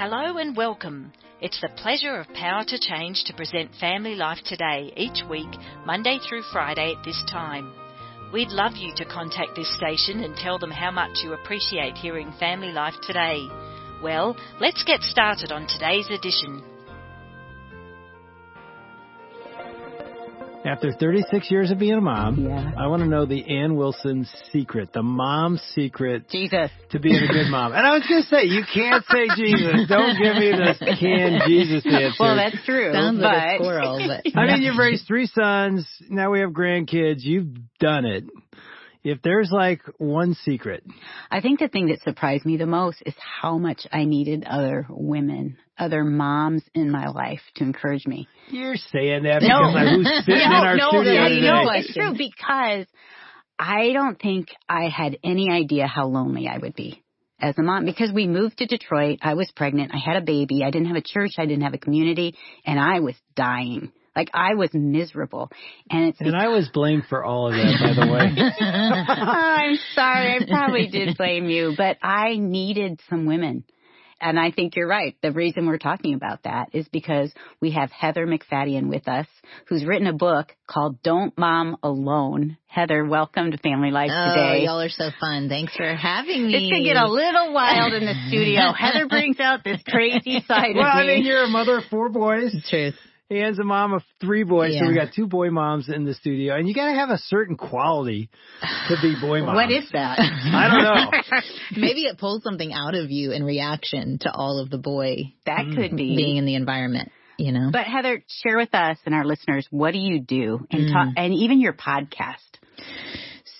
Hello and welcome. It's the pleasure of Power to Change to present Family Life Today each week, Monday through Friday at this time. We'd love you to contact this station and tell them how much you appreciate hearing Family Life Today. Well, let's get started on today's edition. After 36 years of being a mom, Yeah. I want to know the Ann Wilson secret, the mom's secret Jesus. to being a good mom. And I was going to say, you can't say Jesus. Don't give me this can Jesus answer. Well, that's true. Sounds but like a squirrel, but I mean, you've raised three sons. Now we have grandkids. You've done it. If there's like one secret, I think the thing that surprised me the most is how much I needed other women, other moms in my life to encourage me. you're saying that because of who's sitting in our no, studio no, today. no, it's true because I don't think I had any idea how lonely I would be as a mom because we moved to Detroit. I was pregnant. I had a baby. I didn't have a church. I didn't have a community and I was dying. Like I was miserable. And it's And I was blamed for all of that, by the way. I'm sorry. I probably did blame you, but I needed some women. And I think you're right. The reason we're talking about that is because we have Heather MacFadyen with us, who's written a book called Don't Mom Alone. Heather, welcome to Family Life oh, today. y'all are so fun. Thanks for having me. It's gonna get a little wild in the studio. Heather brings out this crazy side well, of me. Well, I me. mean, you're a mother of four boys. Truth. Ann's a mom of three boys, so we got two boy moms in the studio, and you got to have a certain quality to be boy mom. what is that? I don't know. Maybe it pulls something out of you in reaction to all of the boy that could be. being in the environment, you know? But Heather, share with us and our listeners what do you do, and Mm. talk, and even your podcast.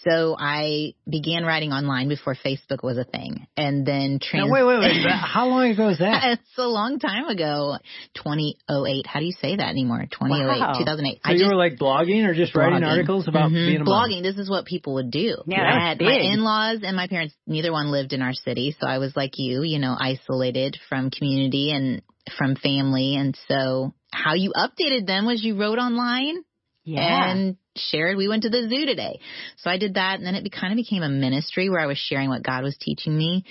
So I began writing online before Facebook was a thing. And then Now, trans- wait, wait, wait. How long ago is that? It's a long time ago. 2008. How do you say that anymore? 2008, Wow. 2008. So you were like blogging or just writing articles about Mhm. being a mom? blogging. This is what people would do. Yeah, I that's had my in-laws and my parents. Neither one lived in our city, so I was like you, you know, isolated from community and from family. And so, how you updated them was you wrote online Yeah. and shared. We went to the zoo today, so I did that, and then it kind of became a ministry where I was sharing what God was teaching me,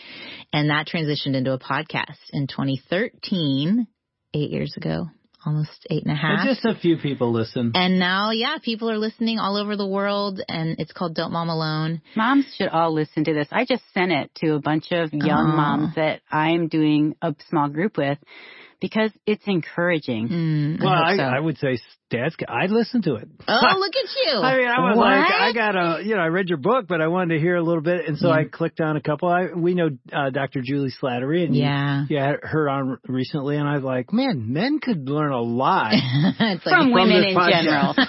and that transitioned into a podcast in 2013, eight years ago, almost eight and a half. But just a few people listen. And now, yeah, people are listening all over the world, and it's called Don't Mom Alone. Moms should all listen to this. I just sent it to a bunch of young Aw. moms that I'm doing a small group with because it's encouraging. Mm, well, I, I, so. I would say, Dad's, I'd listen to it. oh, look at you! I mean, I was What? like, I got a, you know, I read your book, but I wanted to hear a little bit, and so I clicked on a couple. I we know uh, Dr. Juli Slattery, and you- Yeah. you, had her on recently, and I was like, man, men could learn a lot. it's like From women this in podcast. general.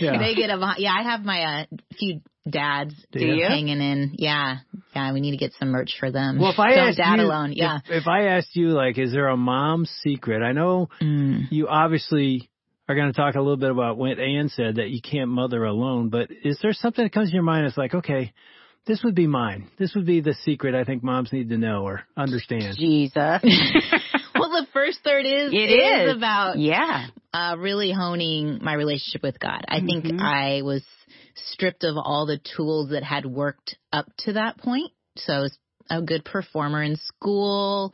Yeah. they get a yeah. I have my uh, few dads Do you? hanging in. Yeah, yeah. We need to get some merch for them. Well, if I Don't asked dad you, alone, yeah. If, if I asked you, like, is there a mom's secret? I know Mm. you obviously are going to talk a little bit about what Ann said that you can't mother alone, but is there something that comes to your mind? It's like, okay, this would be mine. This would be the secret I think moms need to know or understand. Jesus. well, the first third is It is is. about yeah. uh, really honing my relationship with God. I think Mhm. I was stripped of all the tools that had worked up to that point. So I was a good performer in school,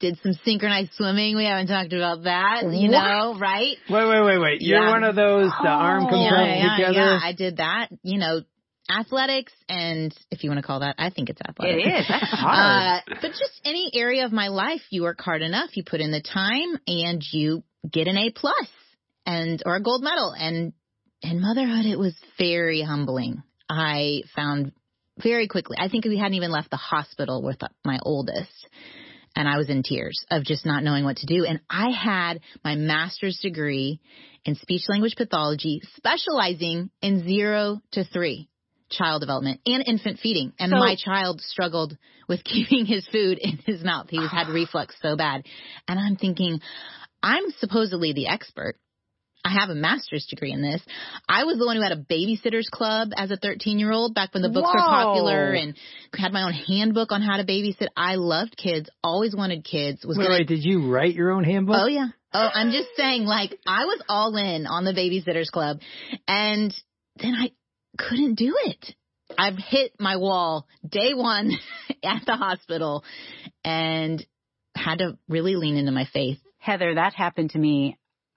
did some synchronized swimming. We haven't talked about that, you What? know, right? Wait, wait, wait, wait. You're Yeah. one of those, the arm Oh. comes yeah, yeah, together. yeah. I did that, you know, athletics and if you want to call that, I think it's athletics. is. That's hard. Uh, but just any area of my life, you work hard enough, you put in the time, and you get an A plus and or a gold medal. And in motherhood, it was very humbling. I found very quickly. I think we hadn't even left the hospital with my oldest, and I was in tears of just not knowing what to do. And I had my master's degree in speech language pathology, specializing in zero to three child development and infant feeding. And So- my child struggled with keeping his food in his mouth. He was had reflux so bad. And I'm thinking, I'm supposedly the expert. I have a master's degree in this. I was the one who had a babysitters club as a 13 year old back when the books were popular and had my own handbook on how to babysit. I loved kids, always wanted kids. Was Wait, gonna wait, did you write your own handbook? Oh yeah. Oh, I'm just saying, like, I was all in on the Babysitters Club, and then I couldn't do it. I've hit my wall day one at the hospital, and had to really lean into my faith. Heather, that happened to me.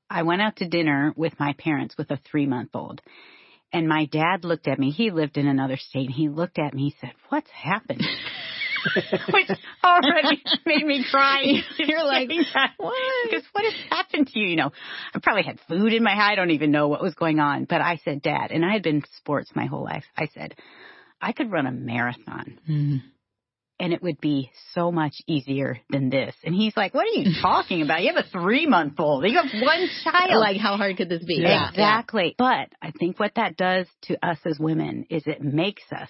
I went out to dinner with my parents with a three month old. And my dad looked at me. He lived in another state. He looked at me. He said, What's happened? Which already made me cry. You're like, what? Because what has happened to you? You know, I probably had food in my eye. I don't even know what was going on. But I said, Dad, and I had been sports my whole life. I said, I could run a marathon. Mm-hmm. And it would be so much easier than this. And he's like, What are you talking about? You have a three month old. You have one child. Like, how hard could this be? Yeah. Exactly. But I think what that does to us as women is it makes us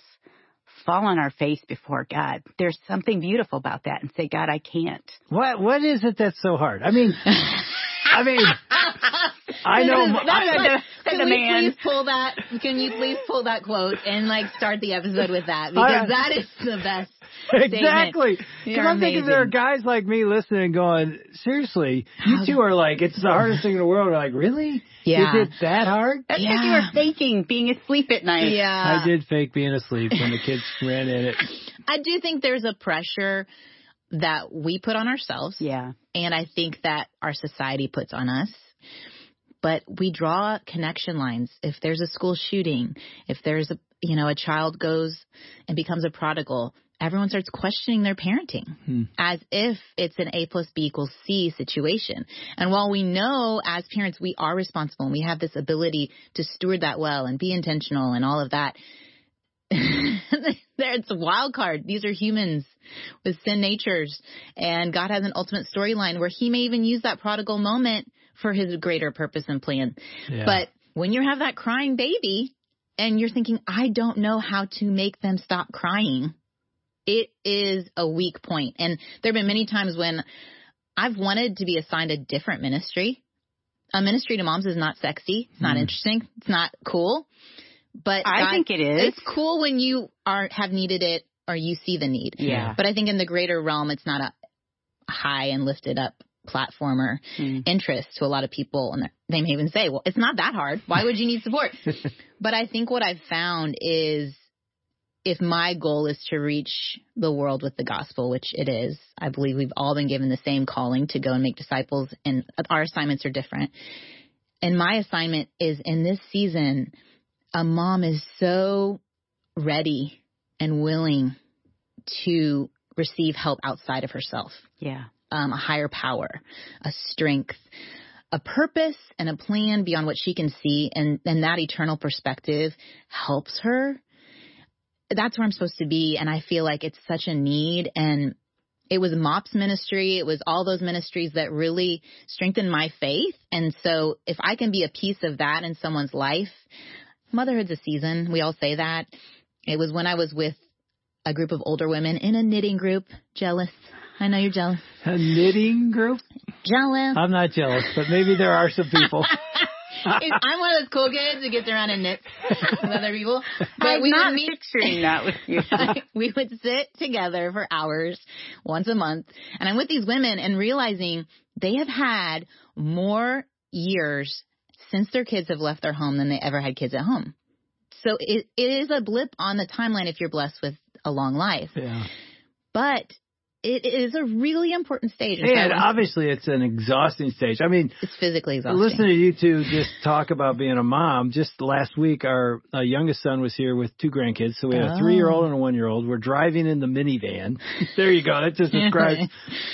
fall on our face before God. There's something beautiful about that and say, God, I can't. What what is it that's so hard? I mean, I mean, I know. That is, that is I- like, the can we man. please pull that? Can you please pull that quote and like start the episode with that because I- that is the best. exactly. Because I'm thinking there are guys like me listening going, seriously, you two are like, it's the hardest thing in the world. We're Like, really? Yeah. Is it that hard? That's because you were faking being asleep at night. Yeah, I did fake being asleep when the kids ran in it. I do think there's a pressure that we put on ourselves. Yeah. And I think that our society puts on us. But we draw connection lines. If there's a school shooting, if there's a, you know, a child goes and becomes a prodigal, everyone starts questioning their parenting Hmm. as if it's an A plus B equals C situation. And while we know as parents we are responsible and we have this ability to steward that well and be intentional and all of that, there it's a wild card. These are humans with sin natures, and God has an ultimate storyline where He may even use that prodigal moment for His greater purpose and plan. Yeah. But when you have that crying baby and you're thinking, I don't know how to make them stop crying, it is a weak point. And there have been many times when I've wanted to be assigned a different ministry. A ministry to moms is not sexy. It's not Hmm. interesting. It's not cool. But I God- think it is. It's cool when you are have needed it or you see the need. Yeah. But I think in the greater realm, it's not a high and lifted up platformer Hmm. interest to a lot of people. And they may even say, well, it's not that hard. Why would you need support? but I think what I've found is if my goal is to reach the world with the gospel, which it is, I believe we've all been given the same calling to go and make disciples, and our assignments are different. And my assignment is in this season, a mom is so ready and willing to receive help outside of herself Yeah. Um, a higher power, a strength, a purpose, and a plan beyond what she can see, and and that eternal perspective helps her. That's where I'm supposed to be, and I feel like it's such a need. And it was MOPS ministry, it was all those ministries that really strengthened my faith. And so, if I can be a piece of that in someone's life, motherhood's a season. We all say that. It was when I was with a group of older women in a knitting group. Jealous. I know you're jealous. A knitting group? Jealous. I'm not jealous, but maybe there are some people. I'm one of those cool kids who gets around and knits with other people. But I'm we not would meet. picturing that with you. we would sit together for hours once a month, and I'm with these women and realizing they have had more years since their kids have left their home than they ever had kids at home. So it, it is a blip on the timeline if you're blessed with a long life, yeah. but it is a really important stage. And And obviously it's an exhausting stage. I mean, it's physically exhausting. Listen to you two just talk about being a mom. Just last week, our uh, youngest son was here with two grandkids. So we had a Oh. three year old and a one year old. We're driving in the minivan. There you go. That just describes.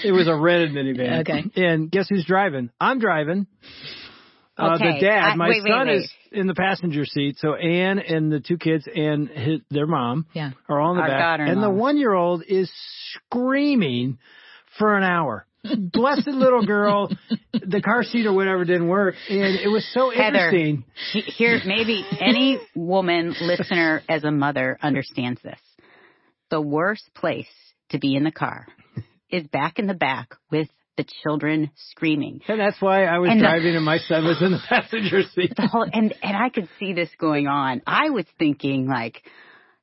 it was a rented minivan. Okay. And guess who's driving? I'm driving. Uh, Okay. the dad, my wait, wait, son wait. is in the passenger seat. So Ann and the two kids and his, their mom Yeah. are all in the Our back. daughter-in-law. And the one year old is screaming for an hour. Blessed little girl. the car seat or whatever didn't work. And it was so Heather. interesting. Here, maybe any woman listener as a mother understands this. The worst place to be in the car is back in the back with the children screaming. And that's why I was And the- driving and my son was in the passenger seat. The whole and and I could see this going on. I was thinking like.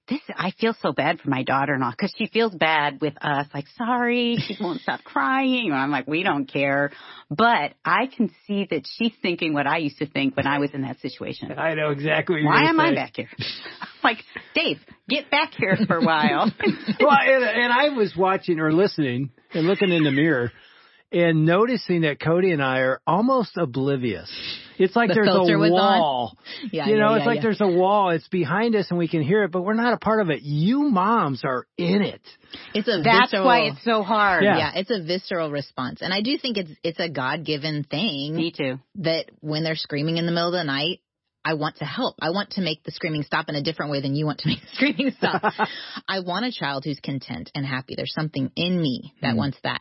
This I feel so bad for my daughter-in-law because she feels bad with us. Like, sorry, she won't stop crying. And I'm like, we don't care. But I can see that she's thinking what I used to think when I was in that situation. I know exactly Why am I back here? like, Dave, get back here for a while. well, and, and I was watching or listening and looking in the mirror and noticing that Cody and I are almost oblivious. It's like The there's a wall. Yeah, you know, yeah, it's yeah, like yeah. there's a wall. It's behind us and we can hear it, but we're not a part of it. You moms are in it. It's a That's visceral, why it's so hard. Yeah. yeah, it's a visceral response, and I do think it's it's a God given thing Me too. that when they're screaming in the middle of the night, I want to help. I want to make the screaming stop in a different way than you want to make the screaming stop. I want a child who's content and happy. There's something in me that Mm. wants that.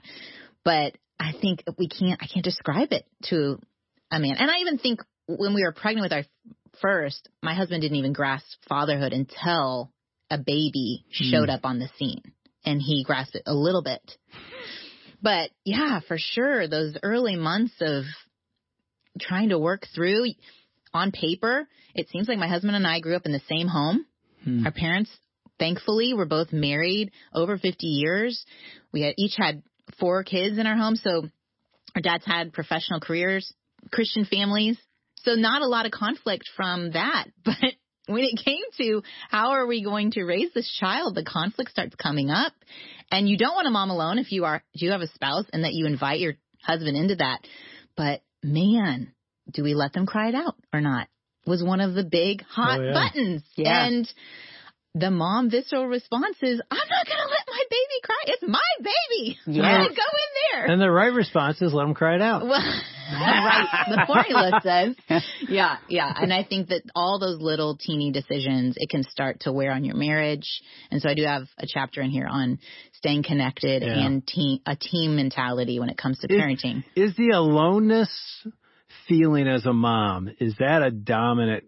But I think we can't, I can't describe it to a man. And I even think when we were pregnant with our first, my husband didn't even grasp fatherhood until a baby showed up on the scene and he grasped it a little bit. But yeah, for sure, those early months of trying to work through on paper, it seems like my husband and I grew up in the same home. Hmm. Our parents, thankfully, were both married over 50 years. We had each had four kids in our home. So our dads had professional careers, Christian families. So not a lot of conflict from that. But when it came to how are we going to raise this child, the conflict starts coming up. And you don't want a mom alone if you are, do you have a spouse and that you invite your husband into that. But man, do we let them cry it out or not? Was one of the big hot Oh, yeah. buttons. Yeah. And the mom visceral response is, I'm not going to let my baby cry. It's my baby. Yes. I'm going to go in there. And the right response is let them cry it out. Well, right. The formula says, yeah, yeah. And I think that all those little teeny decisions, it can start to wear on your marriage. And so I do have a chapter in here on staying connected Yeah. and team, a team mentality when it comes to Is- parenting. Is the aloneness feeling as a mom, is that a dominant?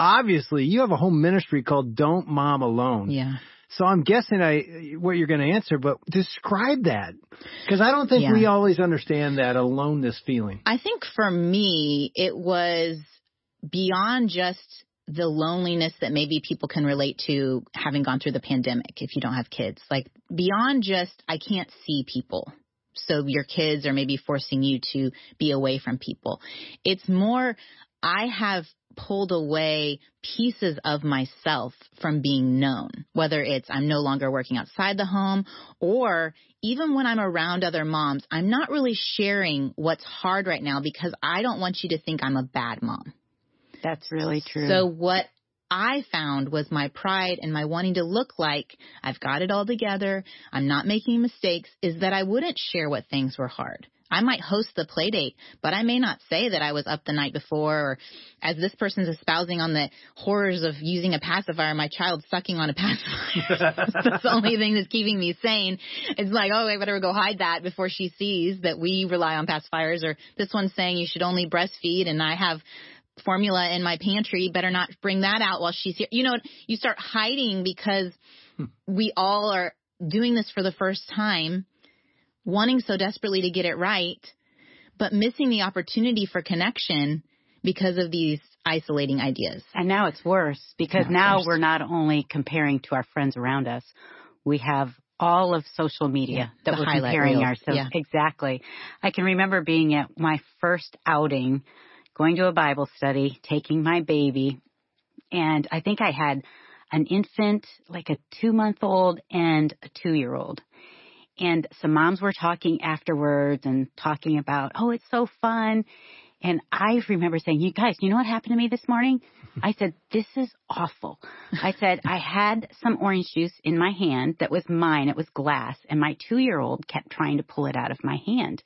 Obviously, you have a whole ministry called Don't Mom Alone. Yeah. So I'm guessing I what you're going to answer, but describe that because I don't think Yeah. we always understand that aloneness feeling. I think for me, it was beyond just the loneliness that maybe people can relate to having gone through the pandemic if you don't have kids. Like beyond just, I can't see people. So your kids are maybe forcing you to be away from people. It's more, I have pulled away pieces of myself from being known, whether it's I'm no longer working outside the home or even when I'm around other moms, I'm not really sharing what's hard right now because I don't want you to think I'm a bad mom. That's really true. So what I found was my pride and my wanting to look like I've got it all together, I'm not making mistakes, is that I wouldn't share what things were hard. I might host the play date, but I may not say that I was up the night before or as this person's espousing on the horrors of using a pacifier, my child sucking on a pacifier. That's the only thing that's keeping me sane. It's like, oh, I better go hide that before she sees that we rely on pacifiers or this one's saying you should only breastfeed and I have formula in my pantry. Better not bring that out while she's here. You know, you start hiding because hmm. we all are doing this for the first time, wanting so desperately to get it right, but missing the opportunity for connection because of these isolating ideas. And now it's worse because Yeah, now worse. we're not only comparing to our friends around us, we have all of social media that the we're comparing reel. ourselves. Yeah. Exactly. I can remember being at my first outing, going to a Bible study, taking my baby, and I think I had an infant, like a two month old and a two year old. And some moms were talking afterwards and talking about, oh, it's so fun. And I remember saying, you guys, you know what happened to me this morning? I said, this is awful. I said, I had some orange juice in my hand that was mine. It was glass. And my two year old kept trying to pull it out of my hand.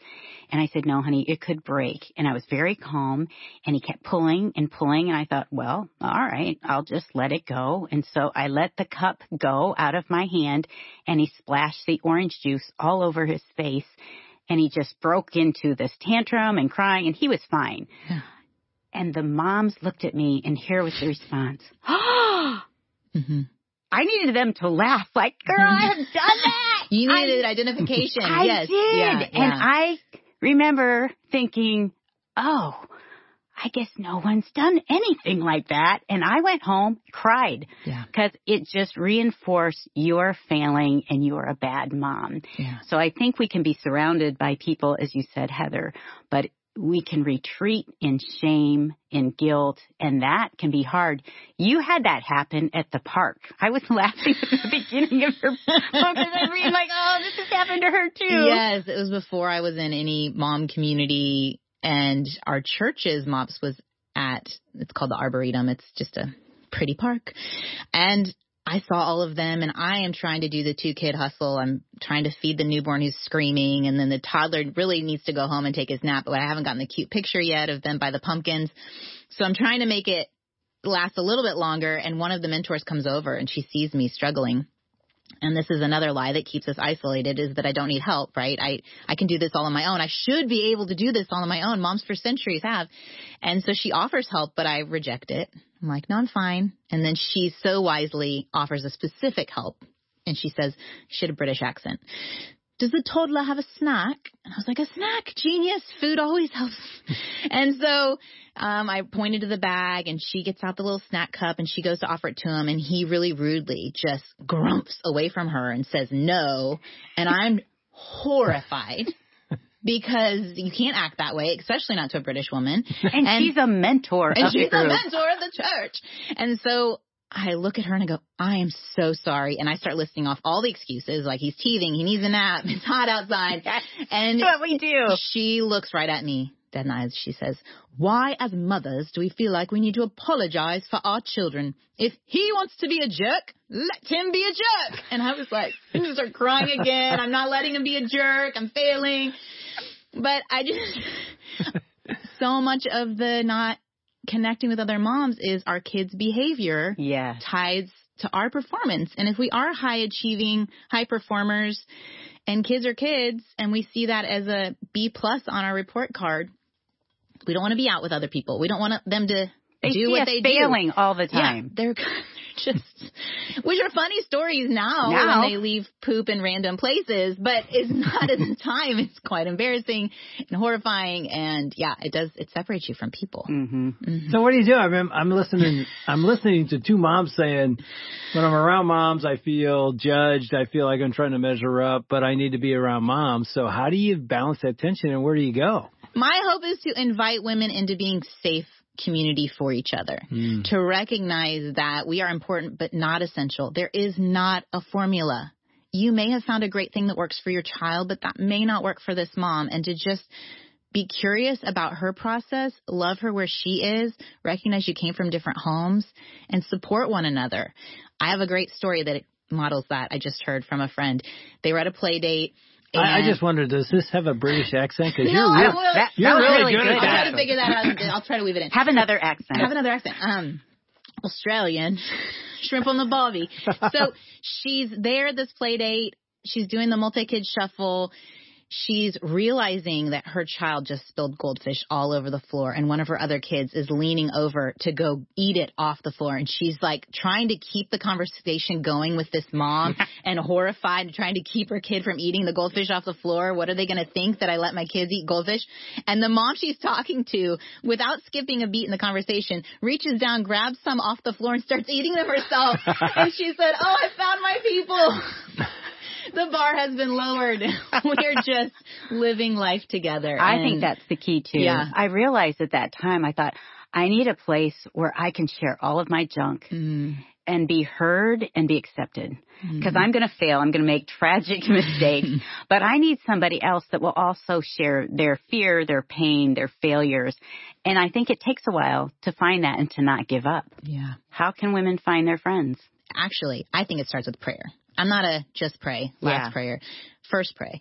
And I said, no, honey, it could break. And I was very calm. And he kept pulling and pulling. And I thought, well, all right, I'll just let it go. And so I let the cup go out of my hand and he splashed the orange juice all over his face. And he just broke into this tantrum and crying and he was fine. Yeah. And the moms looked at me and here was the response. Mm-hmm. I needed them to laugh like, girl, I have done that. You I- needed identification. I yes. did. Yeah, And yeah. I remember thinking, oh, I guess no one's done anything like that. And I went home, cried yeah. because it just reinforced you're failing and you're a bad mom. Yeah. So I think we can be surrounded by people, as you said, Heather, but we can retreat in shame, in guilt, and that can be hard. You had that happen at the park. I was laughing at the beginning of your book as I read, like, oh, this has happened to her too. Yes, it was before I was in any mom community, and our church's MOPS was at, it's called the Arboretum. It's just a pretty park. And I saw all of them and I am trying to do the two kid hustle. I'm trying to feed the newborn who's screaming and then the toddler really needs to go home and take his nap, but I haven't gotten the cute picture yet of them by the pumpkins. So I'm trying to make it last a little bit longer and one of the mentors comes over and she sees me struggling and this is another lie that keeps us isolated is that I don't need help, right? I, I can do this all on my own. I should be able to do this all on my own. Moms for centuries have. And so she offers help, but I reject it. I'm like, no, I'm fine. And then she so wisely offers a specific help. And she says, she had a British accent does the toddler have a snack? And I was like, a snack, genius. Food always helps. and so um, I pointed to the bag, and she gets out the little snack cup, and she goes to offer it to him, and he really rudely just grumps away from her and says no. And I'm horrified. because you can't act that way, especially not to a British woman. And, and she's a mentor and she's a mentor of the church. And so I look at her and I go, I am so sorry. And I start listing off all the excuses, like he's teething, he needs a nap, it's hot outside. And what we do. She looks right at me, dead in the eyes. She says, why as mothers do we feel like we need to apologize for our children? If he wants to be a jerk, let him be a jerk. And I was like, I'm going to start crying again. I'm not letting him be a jerk. I'm failing. But I just, so much of the not connecting with other moms is our kids' behavior yeah. ties to our performance. And if we are high achieving, high performers, and kids are kids, and we see that as a B plus on our report card, we don't want to be out with other people. We don't want them to they do what they failing do. all the time. Yeah, they're just, which are funny stories now, now, when they leave poop in random places, but it's not at the time. It's quite embarrassing and horrifying, and yeah, it does. It separates you from people. Mm-hmm. Mm-hmm. So what do you do? I mean, I'm listening. I'm listening to two moms saying, when I'm around moms, I feel judged. I feel like I'm trying to measure up, but I need to be around moms. So how do you balance that tension, and where do you go? My hope is to invite women into being safe community for each other. Mm. To recognize that we are important but not essential. There is not a formula. You may have found a great thing that works for your child, but that may not work for this mom. And to just be curious about her process, love her where she is, recognize you came from different homes, and support one another. I have a great story that models that I just heard from a friend. They were at a play date I, I, just wonder, does this have a British accent? Because no, you're, real, that, you're that really, really good, good at that. I'll try to figure that out. I'll try to weave it in. Have another accent. Have another accent. Um, Australian, shrimp on the barbie. so she's there at this play date. She's doing the multi-kid shuffle she's realizing that her child just spilled goldfish all over the floor and one of her other kids is leaning over to go eat it off the floor. And she's like trying to keep the conversation going with this mom and horrified trying to keep her kid from eating the goldfish off the floor. What are they going to think that i let my kids eat goldfish? And the mom she's talking to without skipping a beat in the conversation reaches down grabs some off the floor and starts eating them herself. And she said oh i found my people the bar has been lowered. We're just living life together. I think that's the key too. Yeah. I realized at that time, I thought, I need a place where I can share all of my junk mm. and be heard and be accepted. Because Mm-hmm. I'm going to fail. I'm going to make tragic mistakes. but I need somebody else that will also share their fear, their pain, their failures. And I think it takes a while to find that and to not give up. Yeah. How can women find their friends? Actually, I think it starts with prayer. I'm not a just pray, last Yeah. prayer, first pray.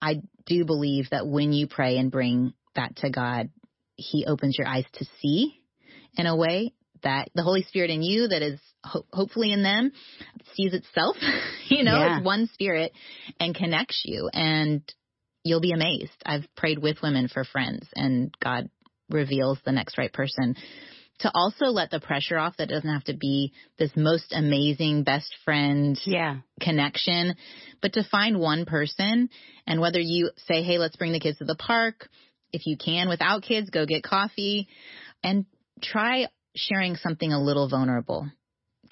I do believe that when you pray and bring that to God, He opens your eyes to see in a way that the Holy Spirit in you that is ho- hopefully in them sees itself, you know, Yeah. it's one spirit and connects you and you'll be amazed. I've prayed with women for friends and God reveals the next right person to also let the pressure off that doesn't have to be this most amazing best friend Yeah. connection, but to find one person and whether you say, Hey, let's bring the kids to the park. If you can without kids, go get coffee and try sharing something a little vulnerable.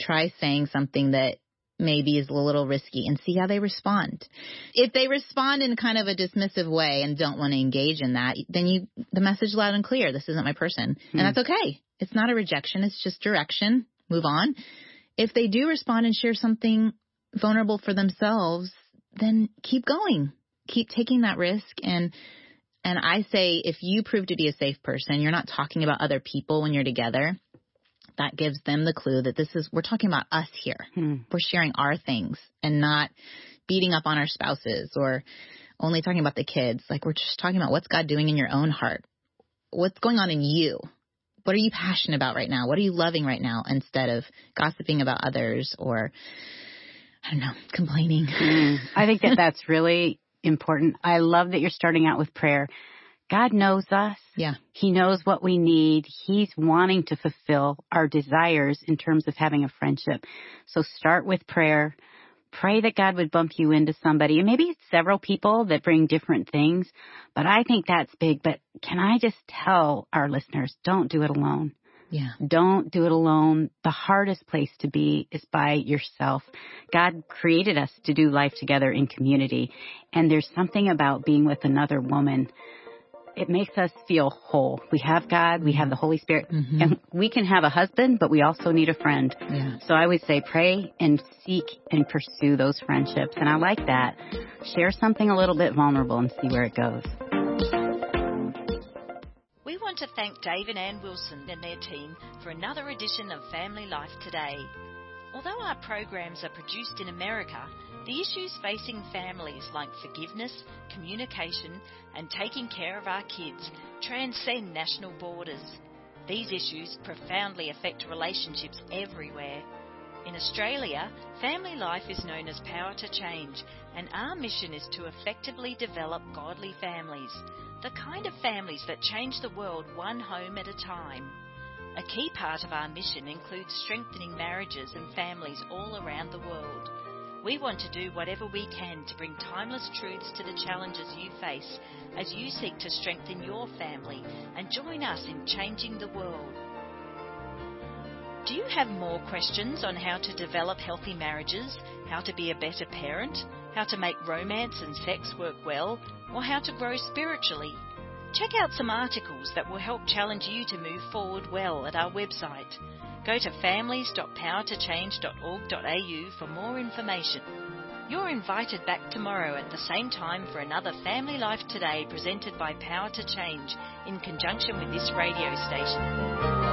Try saying something that maybe is a little risky and see how they respond. If they respond in kind of a dismissive way and don't want to engage in that, then you, the message loud and clear, this isn't my person. Mm-hmm. And that's okay. It's not a rejection. It's just direction. Move on. If they do respond and share something vulnerable for themselves, then keep going. Keep taking that risk and and I say if you prove to be a safe person, you're not talking about other people when you're together. That gives them the clue that this is we're talking about us here. Hmm. We're sharing our things and not beating up on our spouses or only talking about the kids. Like we're just talking about what's God doing in your own heart. What's going on in you? What are you passionate about right now? What are you loving right now instead of gossiping about others or I don't know, complaining. Mm, I think that that's really important. I love that you're starting out with prayer. God knows us. Yeah. He knows what we need. He's wanting to fulfill our desires in terms of having a friendship. So start with prayer. Pray that God would bump you into somebody. And maybe it's several people that bring different things, but I think that's big. But can I just tell our listeners, don't do it alone. Yeah. Don't do it alone. The hardest place to be is by yourself. God created us to do life together in community. And there's something about being with another woman. It makes us feel whole. We have God, we have the Holy Spirit, mm-hmm. and we can have a husband, but we also need a friend. Yeah. So I would say pray and seek and pursue those friendships. And I like that. Share something a little bit vulnerable and see where it goes We want to thank Dave and Ann Wilson and their team for another edition of Family Life Today. Although our programs are produced in America, the issues facing families like forgiveness, communication, and taking care of our kids transcend national borders. These issues profoundly affect relationships everywhere. In Australia, family life is known as Power to Change, and our mission is to effectively develop godly families the kind of families that change the world one home at a time. A key part of our mission includes strengthening marriages and families all around the world. We want to do whatever we can to bring timeless truths to the challenges you face as you seek to strengthen your family and join us in changing the world. Do you have more questions on how to develop healthy marriages, how to be a better parent, how to make romance and sex work well, or how to grow spiritually? Check out some articles that will help challenge you to move forward well at our website. Go to families.powertochange.org.au for more information. You're invited back tomorrow at the same time for another Family Life Today presented by Power to Change in conjunction with this radio station.